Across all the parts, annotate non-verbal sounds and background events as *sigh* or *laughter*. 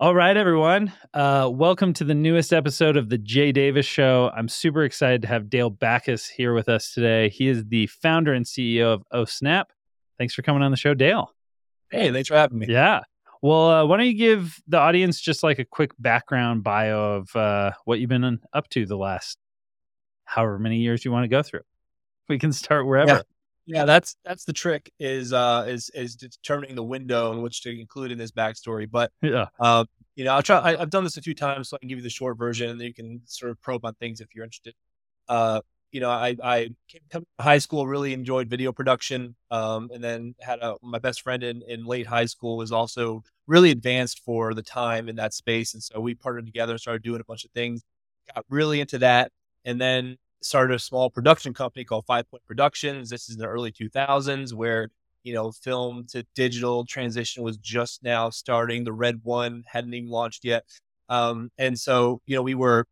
All right, everyone. Uh, welcome to the newest episode of the Jay Davis Show. I'm super excited to have Dale Backus here with us today. He is the founder and CEO of OhSnap. Thanks for coming on the show, Dale. Hey, thanks for having me. Yeah. Well, uh, why don't you give the audience just like a quick background bio of uh, what you've been up to the last however many years you want to go through? We can start wherever. Yeah. Yeah, that's that's the trick is uh is is determining the window in which to include in this backstory. But yeah, uh, you know, I'll try. I, have done this a few times, so I can give you the short version, and then you can sort of probe on things if you're interested. Uh, you know, I I came to high school, really enjoyed video production, um, and then had a my best friend in in late high school was also really advanced for the time in that space, and so we partnered together and started doing a bunch of things. Got really into that, and then started a small production company called Five Point Productions. This is in the early 2000s where, you know, film to digital transition was just now starting. The Red One hadn't even launched yet. Um, and so, you know, we were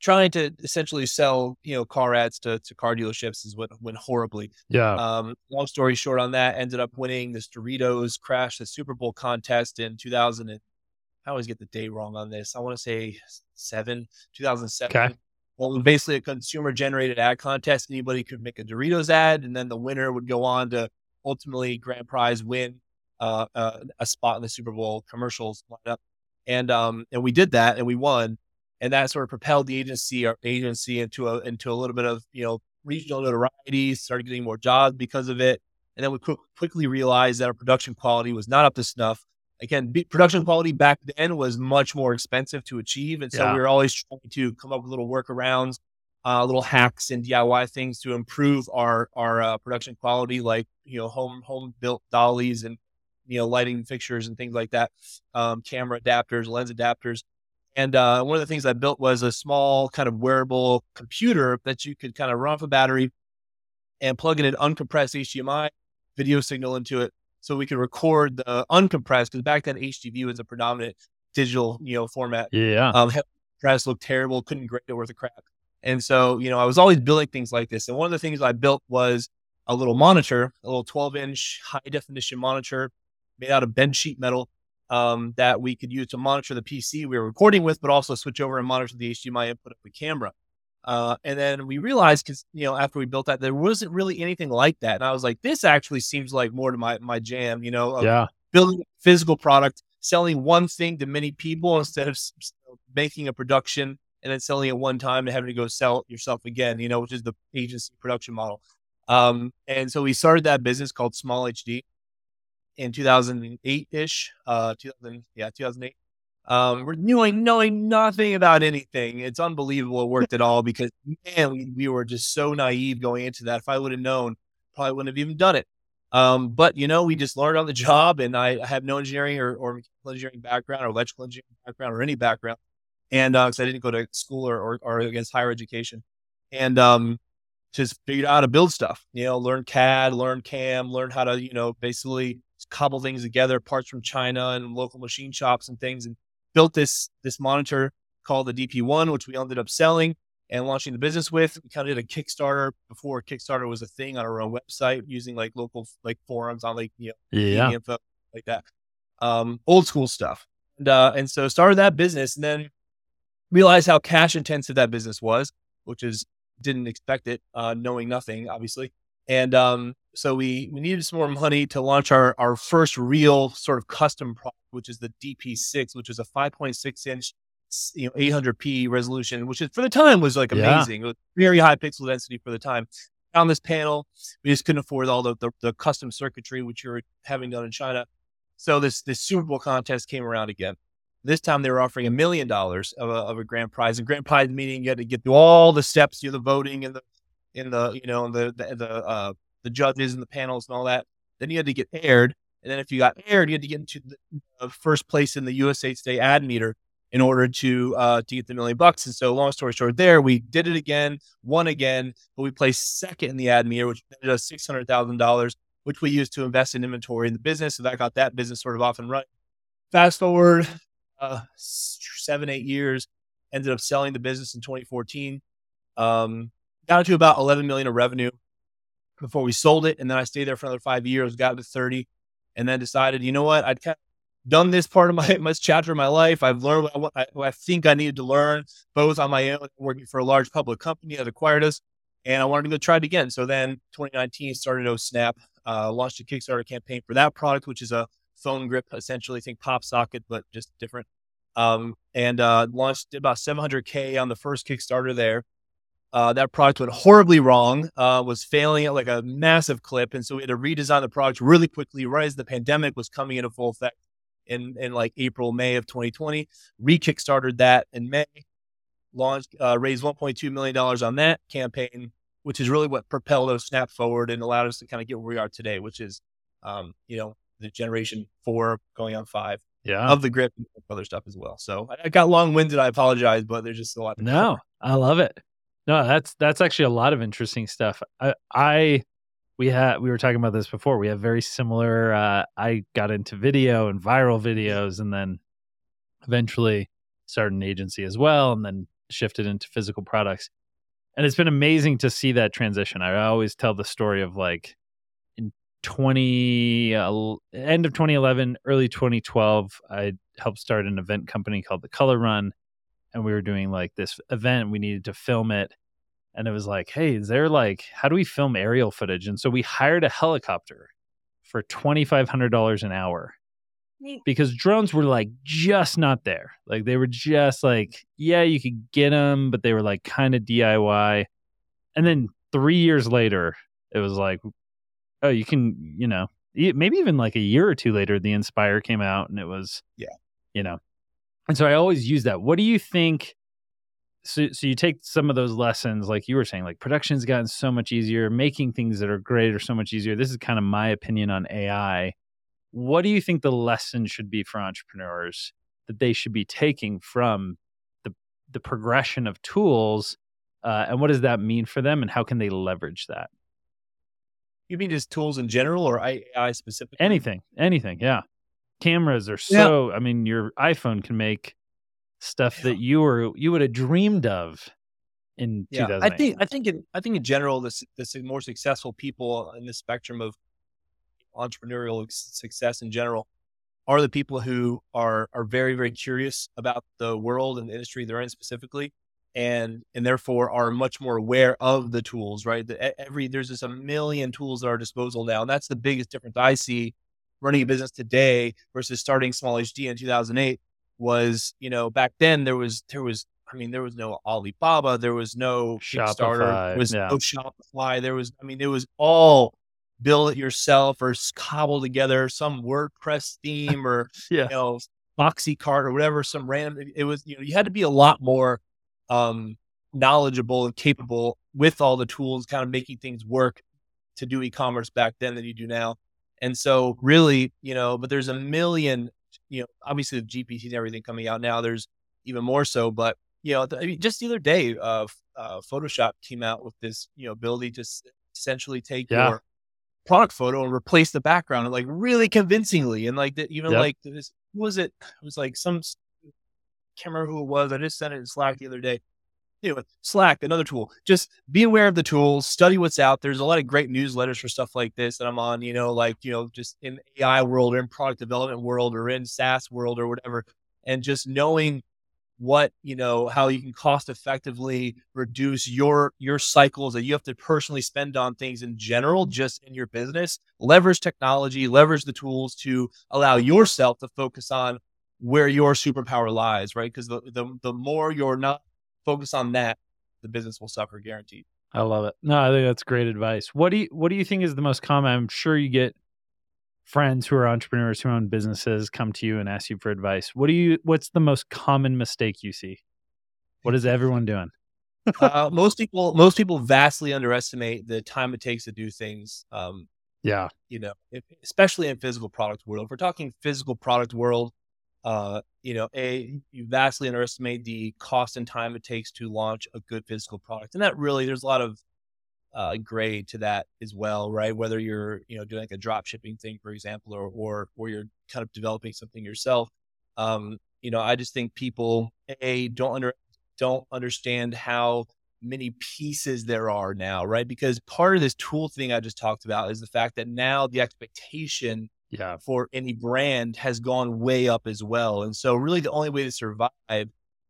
trying to essentially sell, you know, car ads to, to car dealerships is what went horribly. Yeah. Um, long story short on that, ended up winning this Doritos Crash the Super Bowl contest in 2000. And I always get the date wrong on this. I want to say seven, 2007. Okay well, basically a consumer generated ad contest. Anybody could make a Doritos ad, and then the winner would go on to ultimately grand prize win uh, uh, a spot in the Super Bowl commercials lineup. And um, and we did that, and we won, and that sort of propelled the agency our agency into a into a little bit of you know regional notoriety. Started getting more jobs because of it, and then we qu- quickly realized that our production quality was not up to snuff again, production quality back then was much more expensive to achieve. And so yeah. we were always trying to come up with little workarounds, uh, little hacks and DIY things to improve our, our uh, production quality, like, you know, home, home built dollies and, you know, lighting fixtures and things like that, um, camera adapters, lens adapters. And uh, one of the things I built was a small kind of wearable computer that you could kind of run off a battery and plug in an uncompressed HDMI video signal into it so we could record the uncompressed because back then HDV was a predominant digital, you know, format. Yeah. Um, press looked terrible, couldn't grade it worth a crap. And so, you know, I was always building things like this. And one of the things I built was a little monitor, a little 12 inch high definition monitor made out of bend sheet metal um, that we could use to monitor the PC we were recording with, but also switch over and monitor the HDMI input of the camera. Uh, and then we realized because you know after we built that there wasn't really anything like that, and I was like, this actually seems like more to my my jam. You know, yeah, building a physical product, selling one thing to many people instead of making a production and then selling it one time and having to go sell it yourself again. You know, which is the agency production model. Um, and so we started that business called SmallHD in 2008 ish, uh, 2000, yeah, 2008. Um, we're knowing knowing nothing about anything. It's unbelievable it *laughs* worked at all because man, we, we were just so naive going into that. If I would have known, probably wouldn't have even done it. Um, but you know, we just learned on the *laughs* job, and I, I have no engineering or, or mechanical engineering background or electrical engineering background or any background, and because uh, I didn't go to school or, or, or against higher education, and um, just figured out how to build stuff. You know, learn CAD, learn CAM, learn how to you know basically cobble things together, parts from China and local machine shops and things, and built this this monitor called the DP1, which we ended up selling and launching the business with. We kind of did a Kickstarter before Kickstarter was a thing on our own website using like local like forums on like you know yeah. info like that. Um, old school stuff. And uh, and so started that business and then realized how cash intensive that business was, which is didn't expect it, uh, knowing nothing, obviously. And um, so we we needed some more money to launch our our first real sort of custom product, which is the DP6, which is a 5.6 inch, you know, 800p resolution, which is for the time was like amazing, yeah. very high pixel density for the time. On this panel, we just couldn't afford all the, the, the custom circuitry which you're having done in China. So this this Super Bowl contest came around again. This time they were offering a million dollars of a, of a grand prize, and grand prize meaning you had to get through all the steps, you know, the voting and the in the you know the the the, uh, the judges and the panels and all that. Then you had to get aired, and then if you got aired, you had to get into the first place in the USA Today ad meter in order to uh, to get the million bucks. And so, long story short, there we did it again, won again, but we placed second in the ad meter, which netted us six hundred thousand dollars, which we used to invest in inventory in the business. So that got that business sort of off and running. Fast forward uh, seven eight years, ended up selling the business in 2014. Um, got to about 11 million of revenue before we sold it. And then I stayed there for another five years, got to 30, and then decided, you know what, I'd kind of done this part of my, *laughs* my chapter of my life. I've learned what I, what I think I needed to learn, both on my own, working for a large public company that acquired us, and I wanted to go try it again. So then 2019 started OhSnap, uh, launched a Kickstarter campaign for that product, which is a phone grip, essentially think pop socket, but just different. Um, and uh, launched did about 700K on the first Kickstarter there. Uh, that product went horribly wrong, uh, was failing at like a massive clip. And so we had to redesign the product really quickly, right as the pandemic was coming into full effect in, in like April, May of 2020. Re kickstarted that in May, launched, uh, raised $1.2 million on that campaign, which is really what propelled OhSnap forward and allowed us to kind of get where we are today, which is, um, you know, the generation four going on five yeah. of the grip and other stuff as well. So I got long winded. I apologize, but there's just a lot. no, I love it. No, that's that's actually a lot of interesting stuff. I, I we had we were talking about this before. We have very similar. Uh, I got into video and viral videos, and then eventually started an agency as well, and then shifted into physical products. And it's been amazing to see that transition. I always tell the story of like in 20 uh, end of 2011, early 2012, I helped start an event company called the Color Run and we were doing like this event we needed to film it and it was like, hey, is there like, how do we film aerial footage? And so we hired a helicopter for $2,500 an hour because drones were like just not there. Like they were just like, yeah, you could get them, but they were like kind of DIY. And then three years later, it was like, oh, you can, you know, maybe even like a year or two later, the Inspire came out and it was, yeah, you know. And so I always use that. What do you think? So so you take some of those lessons like you were saying like production's gotten so much easier making things that are great are so much easier. This is kind of my opinion on ai what do you think the lesson should be for entrepreneurs that they should be taking from the the progression of tools uh, and what does that mean for them and how can they leverage that? You mean just tools in general or ai specifically? Anything anything yeah. Cameras are so yeah. i mean your iphone can make stuff yeah. that you were you would have dreamed of in yeah, 2000. I think I think in I think in general the the more successful people in the spectrum of entrepreneurial success in general are the people who are are very very curious about the world and the industry they're in specifically and and therefore are much more aware of the tools right the, every there's just a million tools at our disposal now and that's the biggest difference i see running a business today versus starting SmallHD in 2008 was, you know, back then there was there was I mean, there was no Alibaba, there was no Kickstarter, there was yeah. no Shopify, there was I mean, it was all build it yourself or cobble together some WordPress theme or *laughs* yeah. you know FoxyCart or whatever, some random it was, you know, you had to be a lot more um knowledgeable and capable with all the tools, kind of making things work to do e-commerce back then than you do now. And so really, you know, but there's a million you know, obviously the GPT and everything coming out now, there's even more so. But you know, the, I mean, just the other day, uh, uh, Photoshop came out with this, you know, ability to s- essentially take yeah. your product photo and replace the background, and like really convincingly, and like that, even yep. like this was it? It was like some can't remember who it was. I just sent it in Slack the other day Slack, another tool. Just be aware of the tools, study what's out. There's a lot of great newsletters for stuff like this that I'm on, you know, like, you know, just in AI world or in product development world or in SaaS world or whatever. And just knowing what, you know, how you can cost effectively reduce your your cycles that you have to personally spend on things in general, just in your business. Leverage technology, leverage the tools to allow yourself to focus on where your superpower lies, right? Because the, the the more you're not focus on that, the business will suffer guaranteed. I love it. No, I think that's great advice. What do you what do you think is the most common? I'm sure you get friends who are entrepreneurs who own businesses come to you and ask you for advice. What do you what's the most common mistake you see? What is everyone doing? *laughs* uh, most people most people vastly underestimate the time it takes to do things. Um, yeah, you know, if, especially in physical product world. If we're talking physical product world, uh, you know, a you vastly underestimate the cost and time it takes to launch a good physical product, and that really there's a lot of uh, grade to that as well, right? Whether you're you know doing like a drop shipping thing, for example, or or or you're kind of developing something yourself. Um, you know, I just think people a don't under don't understand how many pieces there are now, right? Because part of this tool thing I just talked about is the fact that now the expectation yeah. for any brand has gone way up as well. And so, really, the only way to survive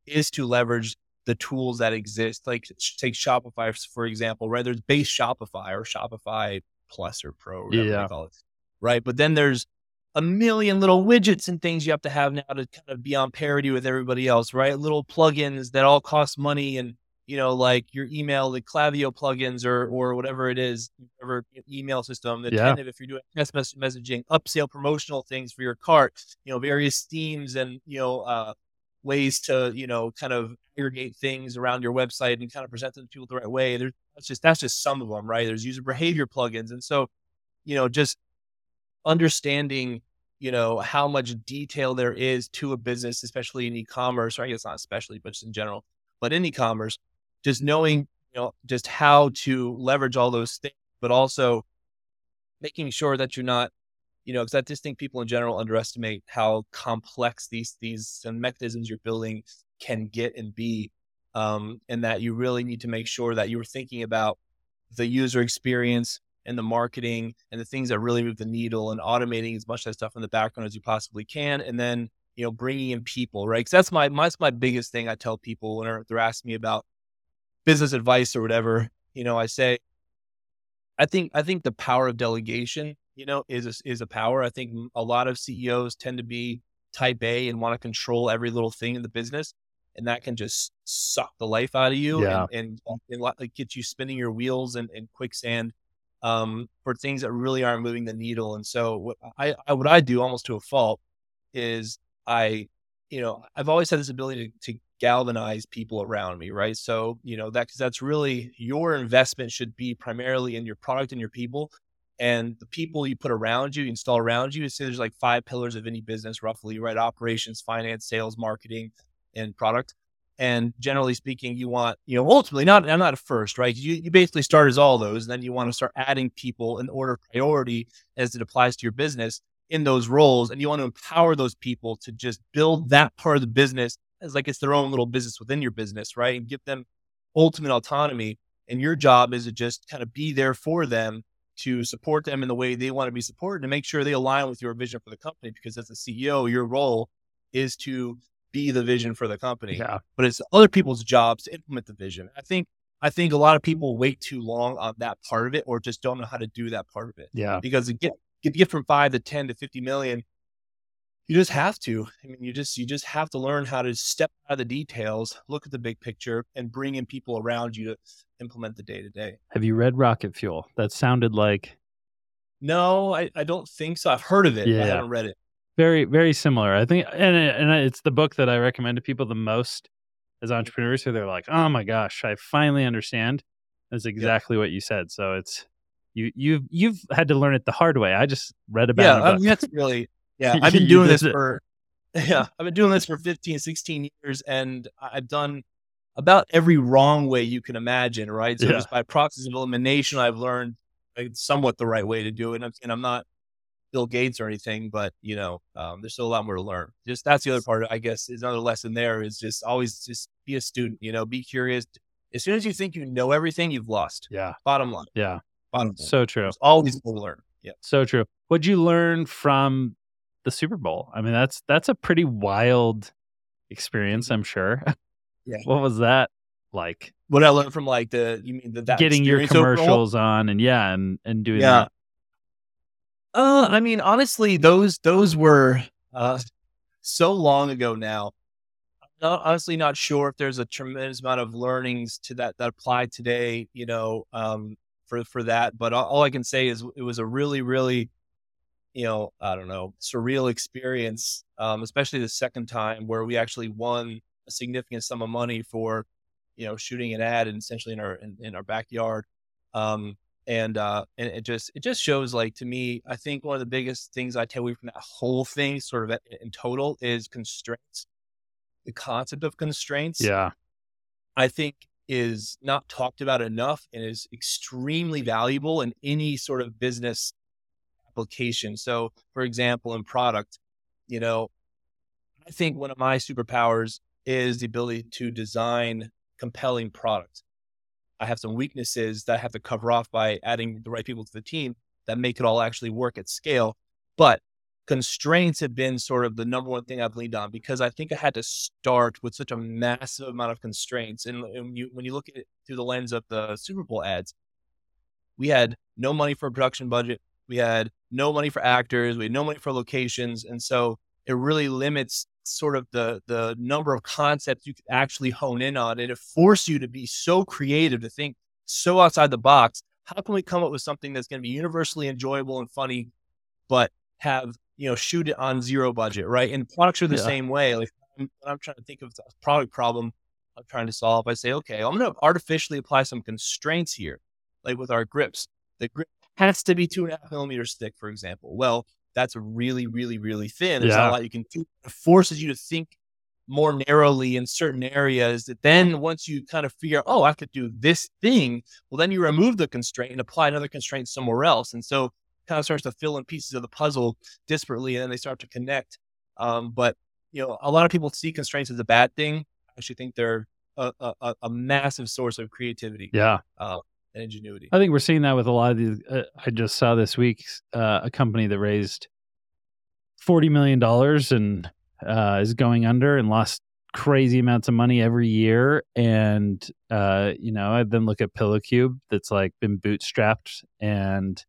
is to leverage the tools that exist. Like, take Shopify, for example, right? There's base Shopify or Shopify Plus or Pro, or Yeah. it, right? But then there's a million little widgets and things you have to have now to kind of be on parity with everybody else, right? Little plugins that all cost money and you know, like your email, the Klaviyo plugins or or whatever it is, whatever email system, the Yeah. If you're doing text mess- messaging, upsell promotional things for your cart, you know, various themes and you know, uh, ways to you know kind of aggregate things around your website and kind of present them to people the right way. There's that's just that's just some of them, right? There's user behavior plugins, and so you know, just understanding you know how much detail there is to a business, especially in e-commerce, or I guess not especially, but just in general, but in e-commerce, just knowing you know just how to leverage all those things, but also making sure that you're not you know because i just think people in general underestimate how complex these these mechanisms you're building can get and be um, and that you really need to make sure that you're thinking about the user experience and the marketing and the things that really move the needle and automating as much of that stuff in the background as you possibly can and then you know bringing in people right? Because that's my that's my biggest thing i tell people when they're asking me about business advice or whatever you know i say i think i think the power of delegation you know is a, is a power i think a lot of ceos tend to be type a and want to control every little thing in the business and that can just suck the life out of you Yeah. and, and, and like get you spinning your wheels and, in quicksand um, for things that really aren't moving the needle. And so what I, I what I do almost to a fault is I, you know, I've always had this ability to, to galvanize people around me, right? So you know that because that's really your investment should be primarily in your product and your people. And the people you put around you, you install around you, say there's like five pillars of any business, roughly, right? Operations, finance, sales, marketing, and product. And generally speaking, you want, you know, ultimately not, I'm not at first, right? You, you basically start as all those, and then you want to start adding people in order of priority as it applies to your business in those roles. And you want to empower those people to just build that part of the business as like it's their own little business within your business, right? And give them ultimate autonomy. And your job is to just kind of be there for them to support them in the way they want to be supported and make sure they align with your vision for the company. Because as a CEO, your role is to be the vision for the company Yeah. but it's other people's jobs to implement the vision. I think I think a lot of people wait too long on that part of it, or just don't know how to do that part of it. Yeah. Because to get get, get from five to ten to fifty million, you just have to. I mean, you just you just have to learn how to step out of the details, look at the big picture, and bring in people around you to implement the day to day. Have you read Rocket Fuel? That sounded like No, I, I don't think so. I've heard of it, but I Yeah. haven't read it. very very similar. I think, and and it's the book that I recommend to people the most as entrepreneurs. Who they're like, oh my gosh, I finally understand. That's exactly what you said. So it's you you've you've had to learn it the hard way. I just read about Yeah, it. That's really, yeah. *laughs* I've been doing this for, *laughs* yeah, I've been doing this for 15, 16 years, and I've done about every wrong way you can imagine, right? So Yeah. just by process of elimination, I've learned like, somewhat the right way to do it. And I'm, and I'm not Bill Gates or anything, but you know, um, there's still a lot more to learn. Just that's the other part, I guess, is another lesson there is just always just be a student, you know, be curious. As soon as you think you know everything, you've lost. yeah, Bottom line. yeah, Bottom line. so true, There's always more to learn. Yeah. so true. What'd you learn from the Super Bowl? I mean, that's that's a pretty wild experience. I'm sure. *laughs* Yeah. what was that like? What I learned from like the you mean the, that Getting your overall? commercials on and yeah, and and doing Yeah. that. Uh, I mean, honestly, those those were uh so long ago now. I'm not, honestly not sure if there's a tremendous amount of learnings to that that apply today. You know, um, for for that. But all, all I can say is it was a really, really, you know, I don't know, surreal experience. Um, especially the second time where we actually won a significant sum of money for, you know, shooting an ad and essentially in our in, in our backyard. Um, and uh and it just it just shows like to me i think one of the biggest things i take away from that whole thing sort of in total is constraints the concept of constraints Yeah, i think is not talked about enough and is extremely valuable in any sort of business application so for example in product you know i think one of my superpowers is the ability to design compelling products. I have some weaknesses that I have to cover off by adding the right people to the team that make it all actually work at scale. But constraints have been sort of the number one thing I've leaned on because I think I had to start with such a massive amount of constraints. And, and you, when you look at it through the lens of the Super Bowl ads, we had no money for a production budget. We had no money for actors. We had no money for locations. And so it really limits sort of the the number of concepts you could actually hone in on. And it forces you to be so creative, to think so outside the box. How can we come up with something that's going to be universally enjoyable and funny, but have you know, shoot it on zero budget, right? And products are the yeah. same way. Like I'm, I'm trying to think of a product problem I'm trying to solve. I say, okay, I'm going to artificially apply some constraints here, like with our grips. The grip has to be two and a half millimeters thick, for example. Well, that's really, really, really thin. There's yeah. not a lot you can do. It forces you to think more narrowly in certain areas that then once you kind of figure, oh, I could do this thing, well, then you remove the constraint and apply another constraint somewhere else. And so kind of starts to fill in pieces of the puzzle disparately and then they start to connect. Um, but you know, a lot of people see constraints as a bad thing. I actually think they're a, a, a massive source of creativity. Yeah. Uh, and ingenuity. I think we're seeing that with a lot of these. Uh, I just saw this week uh, a company that raised forty million dollars and uh, is going under and lost crazy amounts of money every year. And uh, you know, I then look at Pillow Cube that's like been bootstrapped and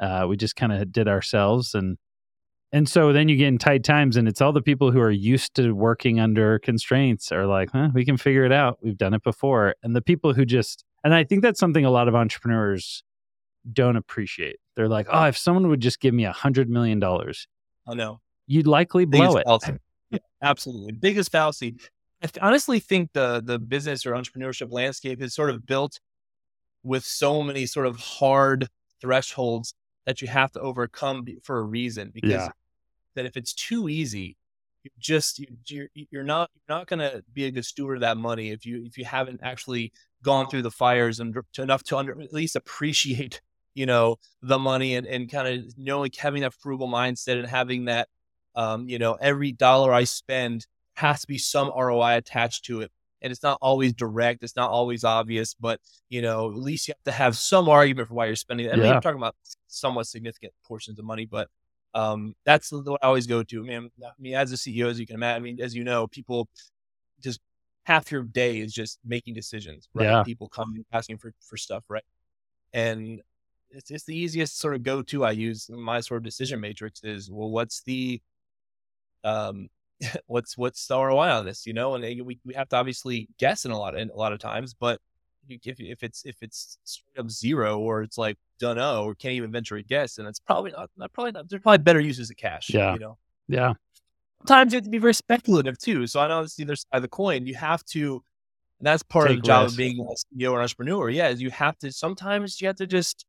uh, we just kind of did ourselves and and so then you get in tight times and it's all the people who are used to working under constraints are like huh we can figure it out we've done it before and the people who just and i think that's something a lot of entrepreneurs don't appreciate. They're like oh if someone would just give me a hundred million dollars oh no you'd likely blow it. *laughs* yeah, absolutely. Biggest fallacy. I th- honestly think the the business or entrepreneurship landscape is sort of built with so many sort of hard thresholds that you have to overcome for a reason because yeah. that if it's too easy you just you, you're, you're not you're not going to be a good steward of that money if you if you haven't actually gone through the fires and to enough to under, at least appreciate *laughs* you know the money and, and kind of knowing having that frugal mindset and having that um, you know every dollar i spend has to be some roi attached to it and it's not always direct, it's not always obvious, but you know, at least you have to have some argument for why you're spending it. I mean, I'm talking about somewhat significant portions of money, but um, that's what I always go to. I mean, I mean, as a CEO, as you can imagine, I mean, as you know, people just half your day is just making decisions, right? Yeah. People coming asking for for stuff, right? And it's it's the easiest sort of go to I use my sort of decision matrix is well, what's the um *laughs* what's what's the ROI on this? You know, and we, we have to obviously guess in a lot in a lot of times, but if if it's if it's straight up zero or it's like don't know or can't even venture a guess, and it's probably not, not probably not. There's probably better uses of cash. Yeah, you know. Yeah. Sometimes you have to be very speculative too. So I know it's the other side of the coin. You have to. And that's part Take of the job risk. of being a CEO or an entrepreneur. Yeah, is you have to. Sometimes you have to just,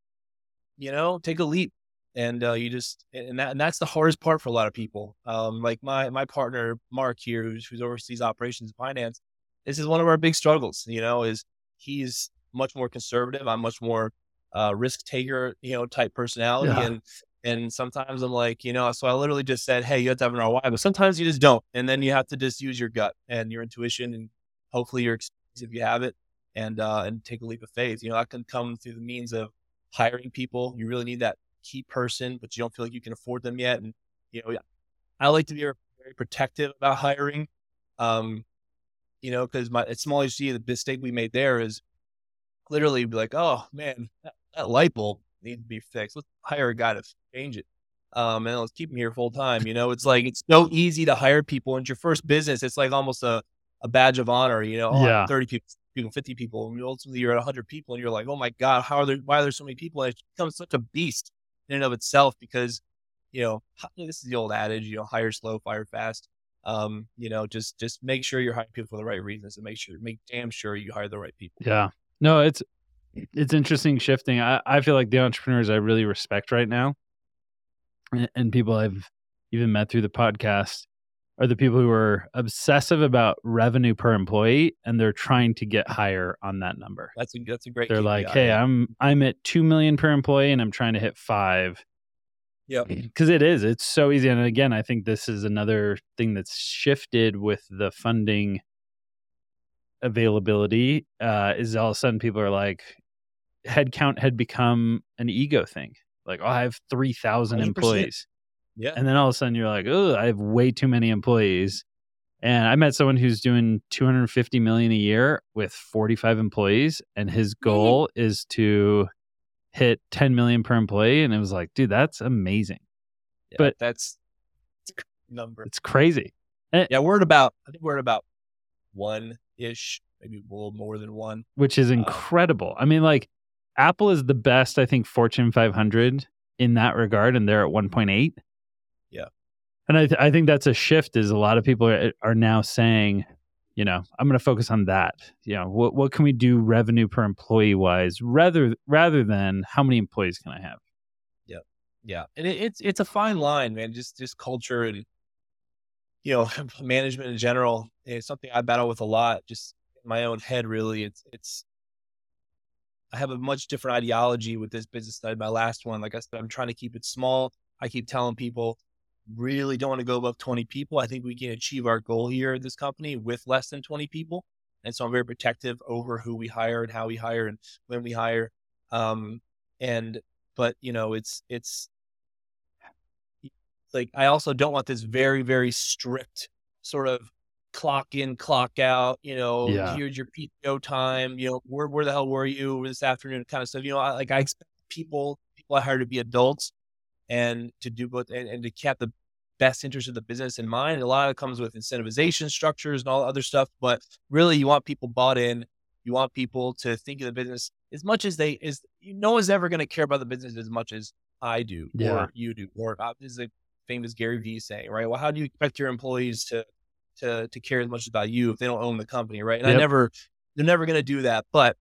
you know, take a leap and uh, you just and that and that's the hardest part for a lot of people. Um, like my my partner Mark here, who's, who's oversees operations and finance, this is one of our big struggles. You know, is he's much more conservative. I'm much more uh, risk taker, you know, type personality, yeah. and and sometimes I'm like, you know, so I literally just said, hey, you have to have an ROI, but sometimes you just don't, and then you have to just use your gut and your intuition, and hopefully your experience if you have it, and uh, and take a leap of faith. You know, that can come through the means of hiring people. You really need that key person, but you don't feel like you can afford them yet. And you know, I like to be very protective about hiring. Um, you know, because my at SmallHD, the mistake we made there is literally be like, oh man, that, that light bulb needs to be fixed. Let's hire a guy to change it. Um, and let's keep him here full time. You know, it's like it's so easy to hire people. And your first business, it's like almost a, a badge of honor. You know, oh, yeah. 30 people, people, 50 people, and ultimately you're at 100 people, and you're like, oh my god, how are there? Why are there so many people? And it becomes such a beast in and of itself because you know this is the old adage you know hire slow fire fast um you know just just make sure you're hiring people for the right reasons and make sure make damn sure you hire the right people yeah no it's it's interesting shifting i i feel like the entrepreneurs i really respect right now and, and people i've even met through the podcast are the people who are obsessive about revenue per employee and they're trying to get higher on that number. That's a that's a great. They're KPI, like, hey. I'm I'm at two million per employee and I'm trying to hit five. Yeah, because it is. It's so easy. And again, I think this is another thing that's shifted with the funding availability. Uh, is all of a sudden people are like, headcount had become an ego thing. Like, oh, I have three thousand employees Yeah. And then all of a sudden you're like, oh, I have way too many employees. And I met someone who's doing 250 million a year with 45 employees, and his goal is to hit 10 million per employee. And it was like, dude, that's amazing. Yeah, But- that's number. It's crazy. Yeah, we're at about I think we're at about one ish, maybe a little more than one. which is Uh, incredible. I mean, like Apple is the best, I think, Fortune 500 in that regard, and they're at 1.8. Yeah. and I, th- I think that's a shift. Is a lot of people are, are now saying, you know, I'm going to focus on that. You know, what what can we do revenue per employee wise, rather rather than how many employees can I have? Yeah, yeah, and it, it's it's a fine line, man. Just just culture and you know *laughs* management in general. It's something I battle with a lot. Just my own head, really. It's it's. I have a much different ideology with this business than my last one. Like I said, I'm trying to keep it small. I keep telling people, really don't want to go above 20 people. I think we can achieve our goal here at this company with less than 20 people. And so I'm very protective over who we hire and how we hire and when we hire. Um, and but you know, it's it's like I also don't want this very very strict sort of clock in clock out. You know, Yeah. here's your PTO time. You know, where where the hell were you this afternoon? Kind of stuff. You know, I, like I expect people people I hire to be adults and to do both and, and to keep the best interest of the business in mind. A lot of it comes with incentivization structures and all other stuff, but really you want people bought in. You want people to think of the business as much as they is. No one's ever going to care about the business as much as I do Yeah. or you do. Or uh, this is a famous Gary Vee saying, right? Well, how do you expect your employees to to to care as much about you if they don't own the company, right? And I never, they're never going to do that. But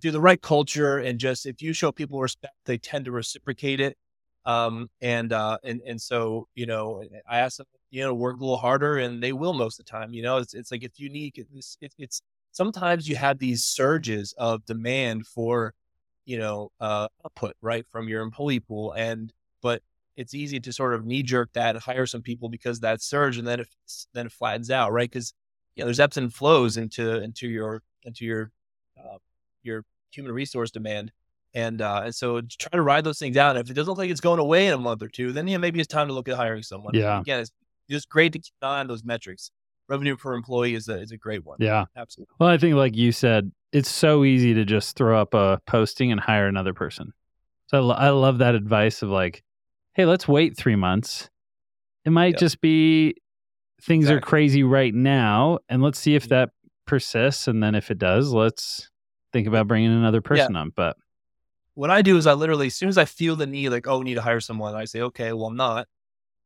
through the right culture and just if you show people respect, they tend to reciprocate it. Um, and uh, and and so you know, I ask them, you know, work a little harder, and they will most of the time. You know, it's it's like you need, it's it's, it's sometimes you have these surges of demand for, you know, uh, output right from your employee pool, and but it's easy to sort of knee jerk that and hire some people because that surge, and then it then it flattens out, right? Because you know, there's ebbs and flows into into your into your uh, your human resource demand. And uh, and so try to ride those things out. And if it doesn't look like it's going away in a month or two, then yeah, maybe it's time to look at hiring someone. Yeah. Again, it's just great to keep an eye on those metrics. Revenue per employee is a is a great one. Yeah. Absolutely. Well, I think, like you said, it's so easy to just throw up a posting and hire another person. So I, lo- I love that advice of like, hey, let's wait three months. It might Yeah. just be things are crazy right now, and let's see if Yeah. that persists. And then if it does, let's think about bringing another person on. But What I do is I literally, as soon as I feel the need, like, oh, we need to hire someone, I say, okay, well, I'm not.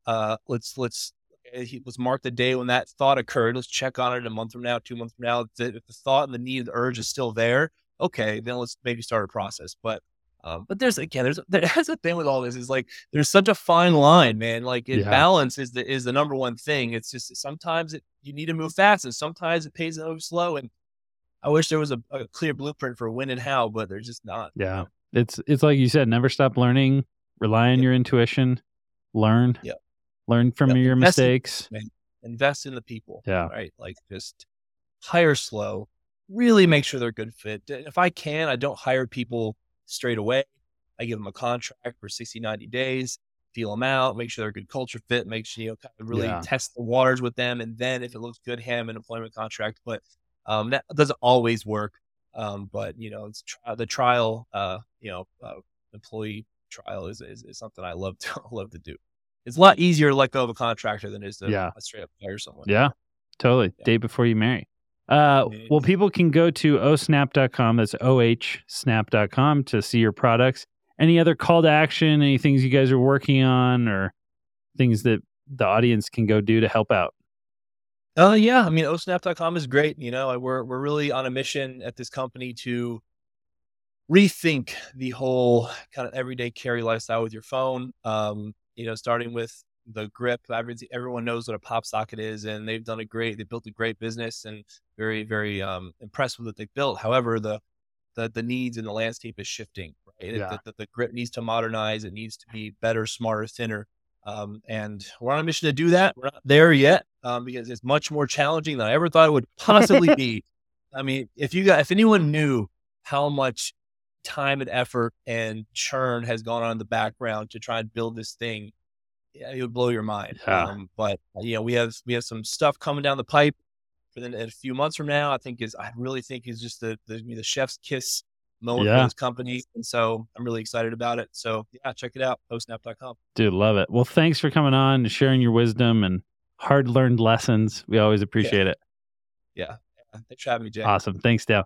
Uh, let's let's eh, let's mark the day when that thought occurred. Let's check on it a month from now, two months from now. If the, if the thought and the need, and the urge is still there, okay, then let's maybe start a process. But um, but there's again, there's *laughs* there's a thing with all this is like there's such a fine line, man. Like Yeah. balance is the is the number one thing. It's just sometimes it you need to move fast, and sometimes it pays to move slow. And I wish there was a, a clear blueprint for when and how, but there's just not. yeah, it's it's like you said, never stop learning. Rely on your intuition. Learn. Yep. Learn from your Invest in- mistakes. invest in the people. Yeah. Right. Like just hire slow, really make sure they're a good fit. If I can, I don't hire people straight away. I give them a contract for 60, 90 days, feel them out, make sure they're a good culture fit, make sure, you know, kind of really Yeah. test the waters with them. And then if it looks good, hand them an employment contract. But um, that doesn't always work. Um, but you know, it's tri- the trial, uh, you know, uh, employee trial is, is, is something I love *laughs* to love to do. It's a lot easier to let go of a contractor than it is to Yeah. straight up hire someone. Yeah, totally. Yeah. Day before you marry. Uh, well, people can go to ohsnap.com. That's ohsnap.com to see your products. Any other call to action? Any things you guys are working on, or things that the audience can go do to help out? Uh, yeah. I mean, ohsnap.com is great. You know, we're we're really on a mission at this company to rethink the whole kind of everyday carry lifestyle with your phone. Um, you know, starting with the grip. Everyone knows what a pop socket is, and they've done a great. They built a great business, and very very um, impressed with what they built. However, the the the needs and the landscape is shifting. Right, Yeah. the, the, the grip needs to modernize. It needs to be better, smarter, thinner. Um, and we're on a mission to do that. We're not there yet um, because it's much more challenging than I ever thought it would possibly *laughs* be. I mean, if you got, if anyone knew how much time and effort and churn has gone on in the background to try and build this thing, yeah, it would blow your mind. Yeah. Um, but you know, we have we have some stuff coming down the pipe for the, a few months from now. I think is I really think is just the the, the chef's kiss moment Yeah. for this company, and so I'm really excited about it. So yeah, check it out, ohsnap.com. Dude, love it. Well, thanks for coming on and sharing your wisdom and hard learned lessons. We always appreciate it. Yeah, thanks for having me, Jay. Awesome. Thanks, Dale.